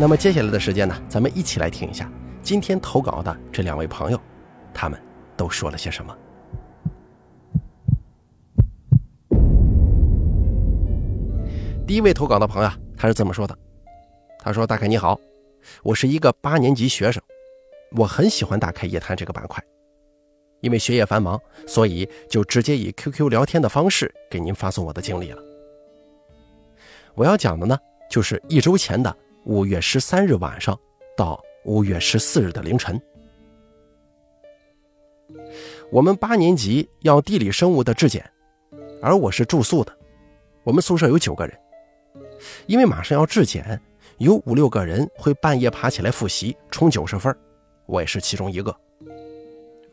那么接下来的时间呢，咱们一起来听一下今天投稿的这两位朋友，他们都说了些什么。第一位投稿的朋友，他是这么说的：“他说，大凯你好，我是一个八年级学生，我很喜欢打开夜谈这个板块，因为学业繁忙，所以就直接以 QQ 聊天的方式给您发送我的经历了。我要讲的呢，就是一周前的五月十三日晚上到五月十四日的凌晨，我们八年级要地理生物的质检，而我是住宿的，我们宿舍有九个人。”因为马上要质检，有五六个人会半夜爬起来复习，冲九十分，我也是其中一个。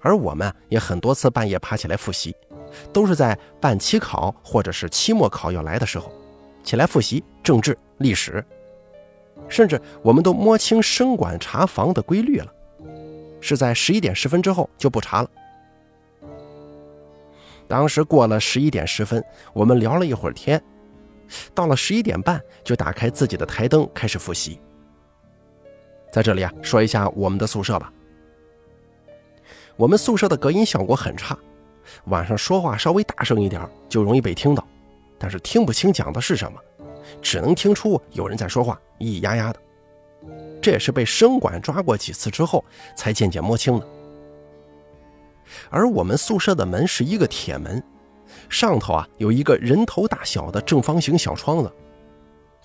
而我们也很多次半夜爬起来复习，都是在半期考或者是期末考要来的时候，起来复习政治、历史，甚至我们都摸清生管查房的规律了，是在十一点十分之后就不查了。当时过了十一点十分，我们聊了一会儿天。到了十一点半，就打开自己的台灯开始复习。在这里啊，说一下我们的宿舍吧。我们宿舍的隔音效果很差，晚上说话稍微大声一点就容易被听到，但是听不清讲的是什么，只能听出有人在说话，咿咿呀呀的。这也是被声管抓过几次之后才渐渐摸清的。而我们宿舍的门是一个铁门。上头啊有一个人头大小的正方形小窗子，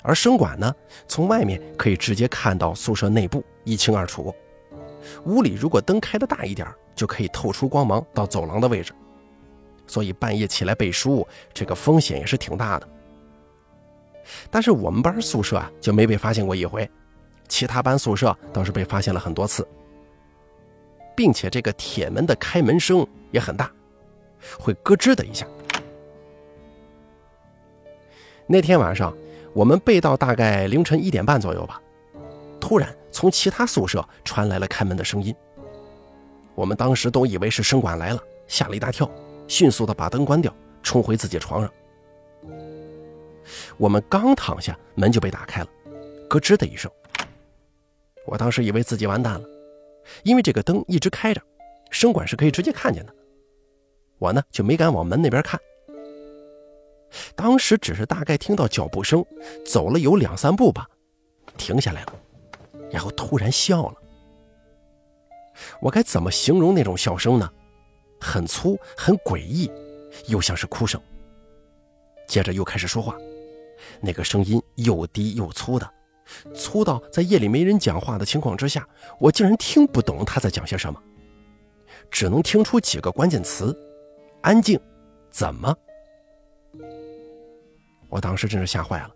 而声管呢从外面可以直接看到宿舍内部一清二楚。屋里如果灯开的大一点，就可以透出光芒到走廊的位置。所以半夜起来背书，这个风险也是挺大的。但是我们班宿舍啊就没被发现过一回，其他班宿舍倒是被发现了很多次，并且这个铁门的开门声也很大，会咯吱的一下。那天晚上，我们背到大概凌晨一点半左右吧，突然从其他宿舍传来了开门的声音。我们当时都以为是生管来了，吓了一大跳，迅速的把灯关掉，冲回自己床上。我们刚躺下，门就被打开了，咯吱的一声。我当时以为自己完蛋了，因为这个灯一直开着，生管是可以直接看见的。我呢就没敢往门那边看。当时只是大概听到脚步声，走了有两三步吧，停下来了，然后突然笑了。我该怎么形容那种笑声呢？很粗，很诡异，又像是哭声。接着又开始说话，那个声音又低又粗的，粗到在夜里没人讲话的情况之下，我竟然听不懂他在讲些什么，只能听出几个关键词：安静，怎么。我当时真是吓坏了，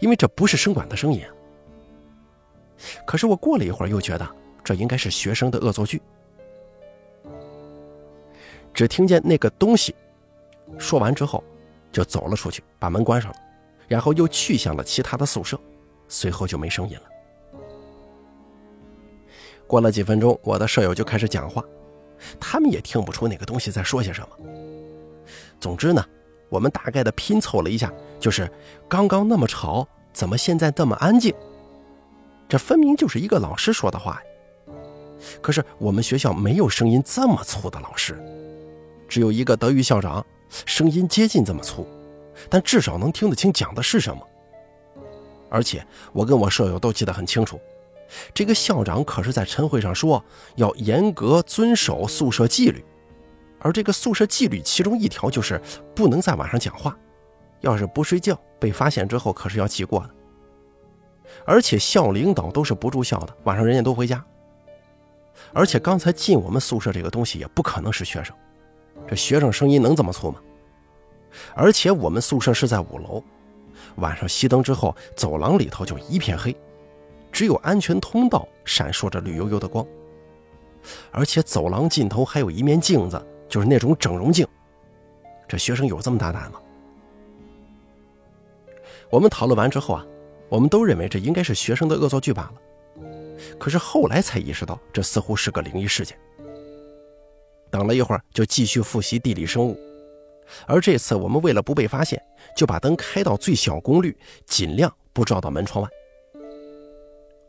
因为这不是声管的声音。可是我过了一会儿又觉得这应该是学生的恶作剧。只听见那个东西说完之后，就走了出去，把门关上了，然后又去向了其他的宿舍，随后就没声音了。过了几分钟，我的舍友就开始讲话，他们也听不出那个东西在说些什么。总之呢。我们大概的拼凑了一下，就是刚刚那么吵，怎么现在这么安静？这分明就是一个老师说的话呀。可是我们学校没有声音这么粗的老师，只有一个德育校长，声音接近这么粗，但至少能听得清讲的是什么。而且我跟我舍友都记得很清楚，这个校长可是在晨会上说要严格遵守宿舍纪律。而这个宿舍纪律，其中一条就是不能在晚上讲话，要是不睡觉，被发现之后可是要记过的。而且校领导都是不住校的，晚上人家都回家。而且刚才进我们宿舍这个东西也不可能是学生，这学生声音能这么粗吗？而且我们宿舍是在五楼，晚上熄灯之后，走廊里头就一片黑，只有安全通道闪烁着绿油油的光。而且走廊尽头还有一面镜子，就是那种整容镜。这学生有这么大胆吗？我们讨论完之后啊，我们都认为这应该是学生的恶作剧罢了。可是后来才意识到，这似乎是个灵异事件。等了一会儿，就继续复习地理生物。而这次我们为了不被发现，就把灯开到最小功率，尽量不照到门窗外。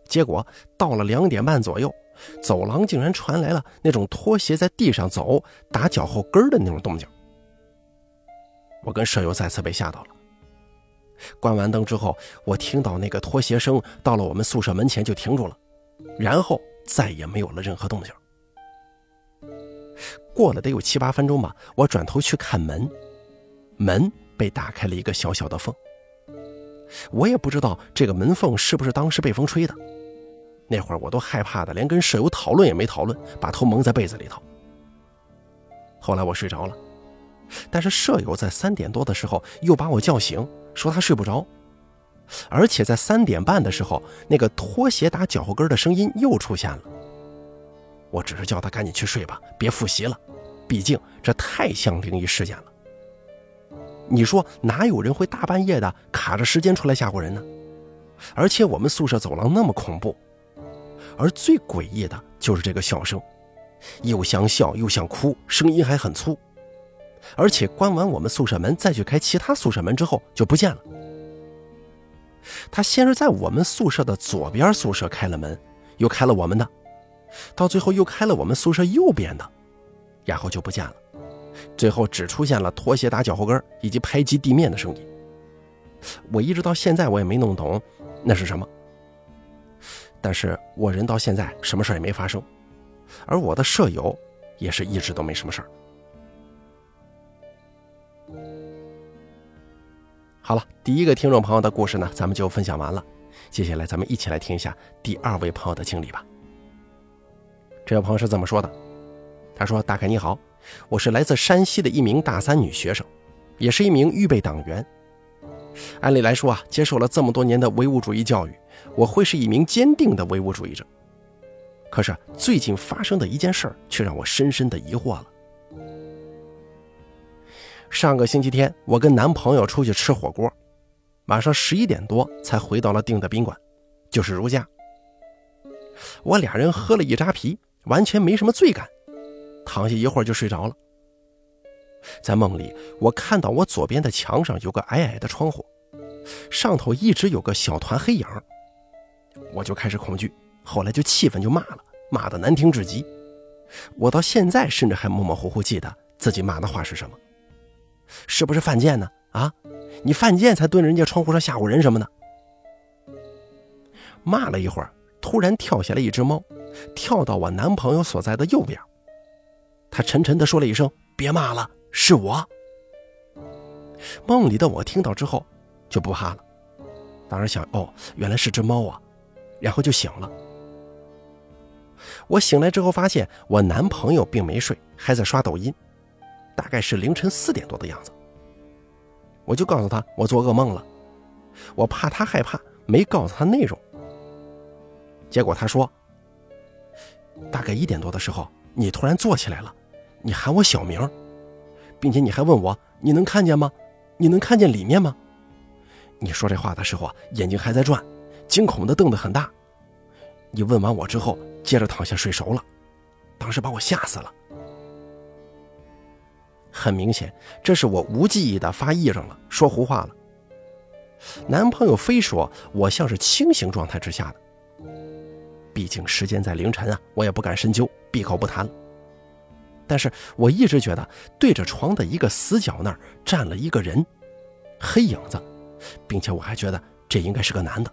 结果到了两点半左右，走廊竟然传来了那种拖鞋在地上走、打脚后跟的那种动静。我跟舍友再次被吓到了。关完灯之后，我听到那个拖鞋声到了我们宿舍门前就停住了，然后再也没有了任何动静。过了得有七八分钟吧，我转头去看门，门被打开了一个小小的缝。我也不知道这个门缝是不是当时被风吹的。那会儿我都害怕的，连跟舍友讨论也没讨论，把头蒙在被子里头。后来我睡着了，但是舍友在三点多的时候又把我叫醒，说他睡不着，而且在三点半的时候，那个拖鞋打脚后跟的声音又出现了。我只是叫他赶紧去睡吧，别复习了，毕竟这太像灵异事件了。你说哪有人会大半夜的卡着时间出来吓唬人呢？而且我们宿舍走廊那么恐怖，而最诡异的就是这个笑声，又像笑又像哭，声音还很粗。而且关完我们宿舍门再去开其他宿舍门之后就不见了。他先是在我们宿舍的左边宿舍开了门，又开了我们的。到最后又开了我们宿舍右边的，然后就不见了。最后只出现了拖鞋打脚后跟以及拍击地面的声音。我一直到现在我也没弄懂那是什么。但是我人到现在什么事也没发生，而我的舍友也是一直都没什么事儿。好了，第一个听众朋友的故事呢，咱们就分享完了。接下来咱们一起来听一下第二位朋友的经历吧。这位朋友是这么说的：“他说，大凯你好，我是来自山西的一名大三女学生，也是一名预备党员。按理来说啊，接受了这么多年的唯物主义教育，我会是一名坚定的唯物主义者。可是最近发生的一件事儿，却让我深深的疑惑了。上个星期天，我跟男朋友出去吃火锅，晚上十一点多才回到了订的宾馆，就是如家。我俩人喝了一扎啤。”完全没什么罪感，躺下一会儿就睡着了。在梦里，我看到我左边的墙上有个矮矮的窗户，上头一直有个小团黑影。我就开始恐惧，后来就气愤，就骂了，骂的难听至极。我到现在甚至还模模糊糊记得自己骂的话是什么，是不是犯贱呢？啊，你犯贱才蹲人家窗户上吓唬人什么的？骂了一会儿，突然跳下来一只猫。跳到我男朋友所在的右边，他沉沉地说了一声：“别骂了，是我。”梦里的我听到之后就不怕了，当时想：“哦，原来是只猫啊！”然后就醒了。我醒来之后发现我男朋友并没睡，还在刷抖音，大概是凌晨四点多的样子。我就告诉他我做噩梦了，我怕他害怕，没告诉他内容。结果他说。大概一点多的时候，你突然坐起来了，你喊我小名，并且你还问我你能看见吗？你能看见里面吗？你说这话的时候啊，眼睛还在转，惊恐的瞪得很大。你问完我之后，接着躺下睡熟了，当时把我吓死了。很明显，这是我无记忆的发癔症了，说胡话了。男朋友非说我像是清醒状态之下的。毕竟时间在凌晨啊，我也不敢深究，闭口不谈。但是我一直觉得对着床的一个死角那儿站了一个人，黑影子，并且我还觉得这应该是个男的，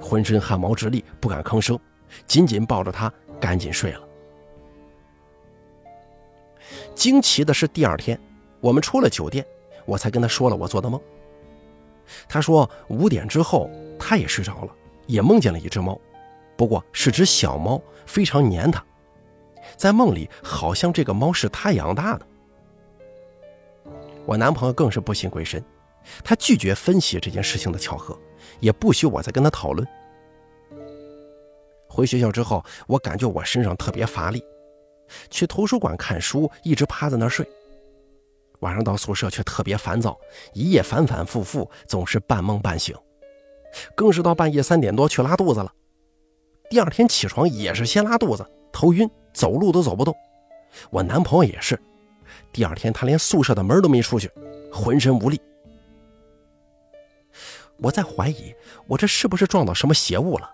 浑身汗毛直立，不敢吭声，紧紧抱着他，赶紧睡了。惊奇的是，第二天我们出了酒店，我才跟他说了我做的梦。他说五点之后他也睡着了，也梦见了一只猫。不过是只小猫，非常黏他，在梦里好像这个猫是他养大的。我男朋友更是不信鬼神，他拒绝分析这件事情的巧合，也不许我再跟他讨论。回学校之后，我感觉我身上特别乏力，去图书馆看书，一直趴在那儿睡。晚上到宿舍却特别烦躁，一夜反反复复，总是半梦半醒，更是到半夜三点多去拉肚子了。第二天起床也是先拉肚子，头晕，走路都走不动。我男朋友也是，第二天他连宿舍的门都没出去，浑身无力。我在怀疑我这是不是撞到什么邪物了，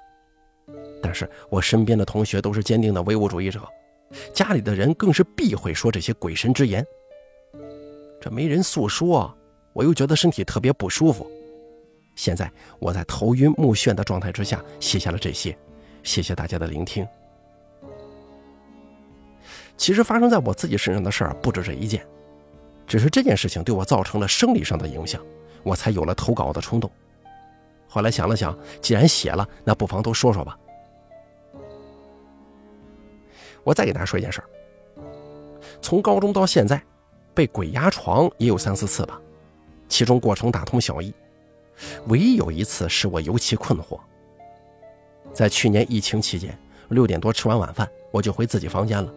但是我身边的同学都是坚定的唯物主义者，家里的人更是避讳说这些鬼神之言。这没人诉说，我又觉得身体特别不舒服。现在我在头晕目眩的状态之下写下了这些，谢谢大家的聆听。其实发生在我自己身上的事儿不止这一件，只是这件事情对我造成了生理上的影响，我才有了投稿的冲动。后来想了想，既然写了，那不妨都说说吧。我再给大家说一件事儿，从高中到现在。被鬼压床也有三四次吧，其中过程大同小异，唯一有一次是我尤其困惑。在去年疫情期间，六点多吃完晚饭，我就回自己房间了，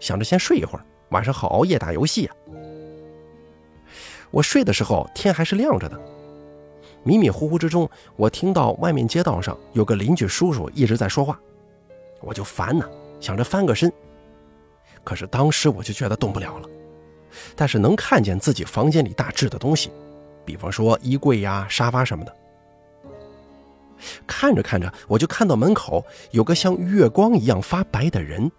想着先睡一会儿，晚上好熬夜打游戏啊。我睡的时候天还是亮着的，迷迷糊糊之中，我听到外面街道上有个邻居叔叔一直在说话，我就烦呐，想着翻个身，可是当时我就觉得动不了了。但是能看见自己房间里大致的东西，比方说衣柜呀、沙发什么的。看着看着，我就看到门口有个像月光一样发白的人。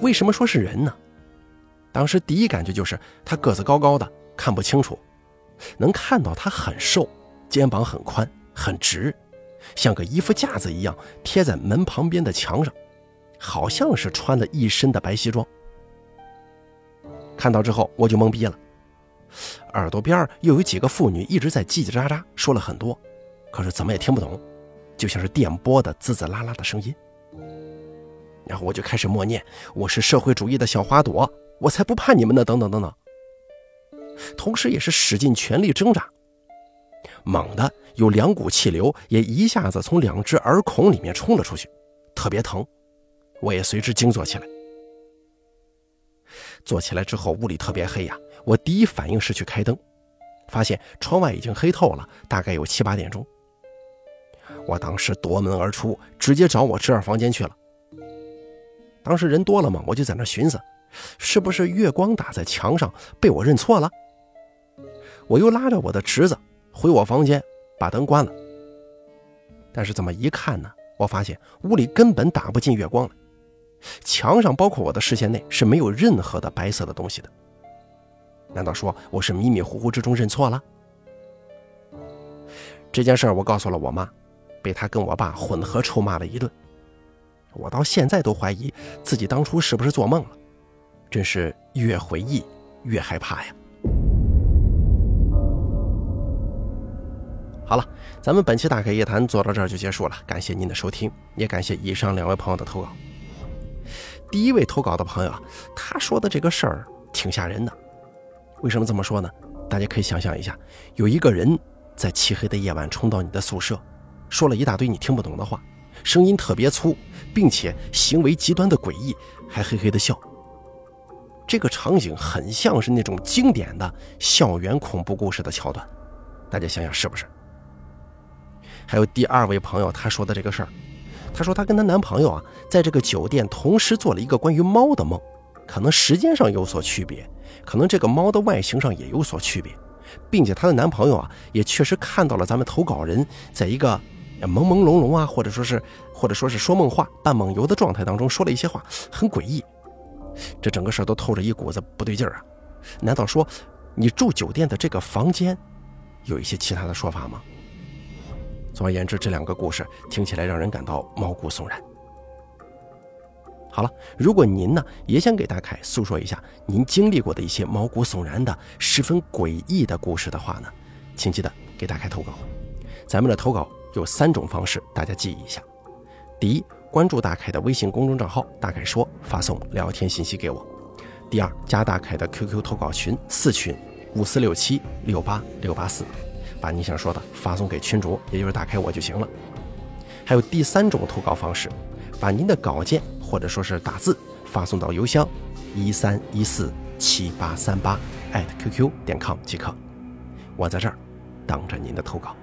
为什么说是人呢？当时第一感觉就是他个子高高的，看不清楚，能看到他很瘦，肩膀很宽很直，像个衣服架子一样贴在门旁边的墙上，好像是穿了一身的白西装。看到之后我就懵逼了，耳朵边又有几个妇女一直在叽叽喳喳说了很多，可是怎么也听不懂，就像是电波的滋滋啦啦的声音。然后我就开始默念：“我是社会主义的小花朵，我才不怕你们呢！”等等等等，同时也是使尽全力挣扎。猛的有两股气流也一下子从两只耳孔里面冲了出去，特别疼，我也随之惊坐起来。坐起来之后，屋里特别黑呀。我第一反应是去开灯，发现窗外已经黑透了，大概有七八点钟。我当时夺门而出，直接找我侄儿房间去了。当时人多了嘛，我就在那寻思，是不是月光打在墙上被我认错了？我又拉着我的侄子回我房间，把灯关了。但是这么一看呢，我发现屋里根本打不进月光来。墙上，包括我的视线内是没有任何的白色的东西的。难道说我是迷迷糊糊之中认错了？这件事我告诉了我妈，被他跟我爸混合臭骂了一顿。我到现在都怀疑自己当初是不是做梦了，真是越回忆越害怕呀。好了，咱们本期大开夜谈做到这儿就结束了，感谢您的收听，也感谢以上两位朋友的投稿。第一位投稿的朋友啊，他说的这个事儿挺吓人的。为什么这么说呢？大家可以想象一下，有一个人在漆黑的夜晚冲到你的宿舍，说了一大堆你听不懂的话，声音特别粗，并且行为极端的诡异，还嘿嘿的笑。这个场景很像是那种经典的校园恐怖故事的桥段，大家想想是不是？还有第二位朋友他说的这个事儿。她说，她跟她男朋友啊，在这个酒店同时做了一个关于猫的梦，可能时间上有所区别，可能这个猫的外形上也有所区别，并且她的男朋友啊，也确实看到了咱们投稿人在一个朦朦胧胧啊，或者说是或者说是说梦话、半梦游的状态当中说了一些话，很诡异。这整个事儿都透着一股子不对劲儿啊！难道说你住酒店的这个房间有一些其他的说法吗？总而言之，这两个故事听起来让人感到毛骨悚然。好了，如果您呢也想给大凯诉说一下您经历过的一些毛骨悚然的、十分诡异的故事的话呢，请记得给大凯投稿。咱们的投稿有三种方式，大家记忆一下：第一，关注大凯的微信公众账号“大凯说”，发送聊天信息给我；第二，加大凯的 QQ 投稿群四群五四六七六八六八四，把你想说的发送给群主，也就是打开我就行了。还有第三种投稿方式，把您的稿件或者说是打字发送到邮箱一三一四七八三八艾特 QQ 点 com 即可。我在这儿等着您的投稿。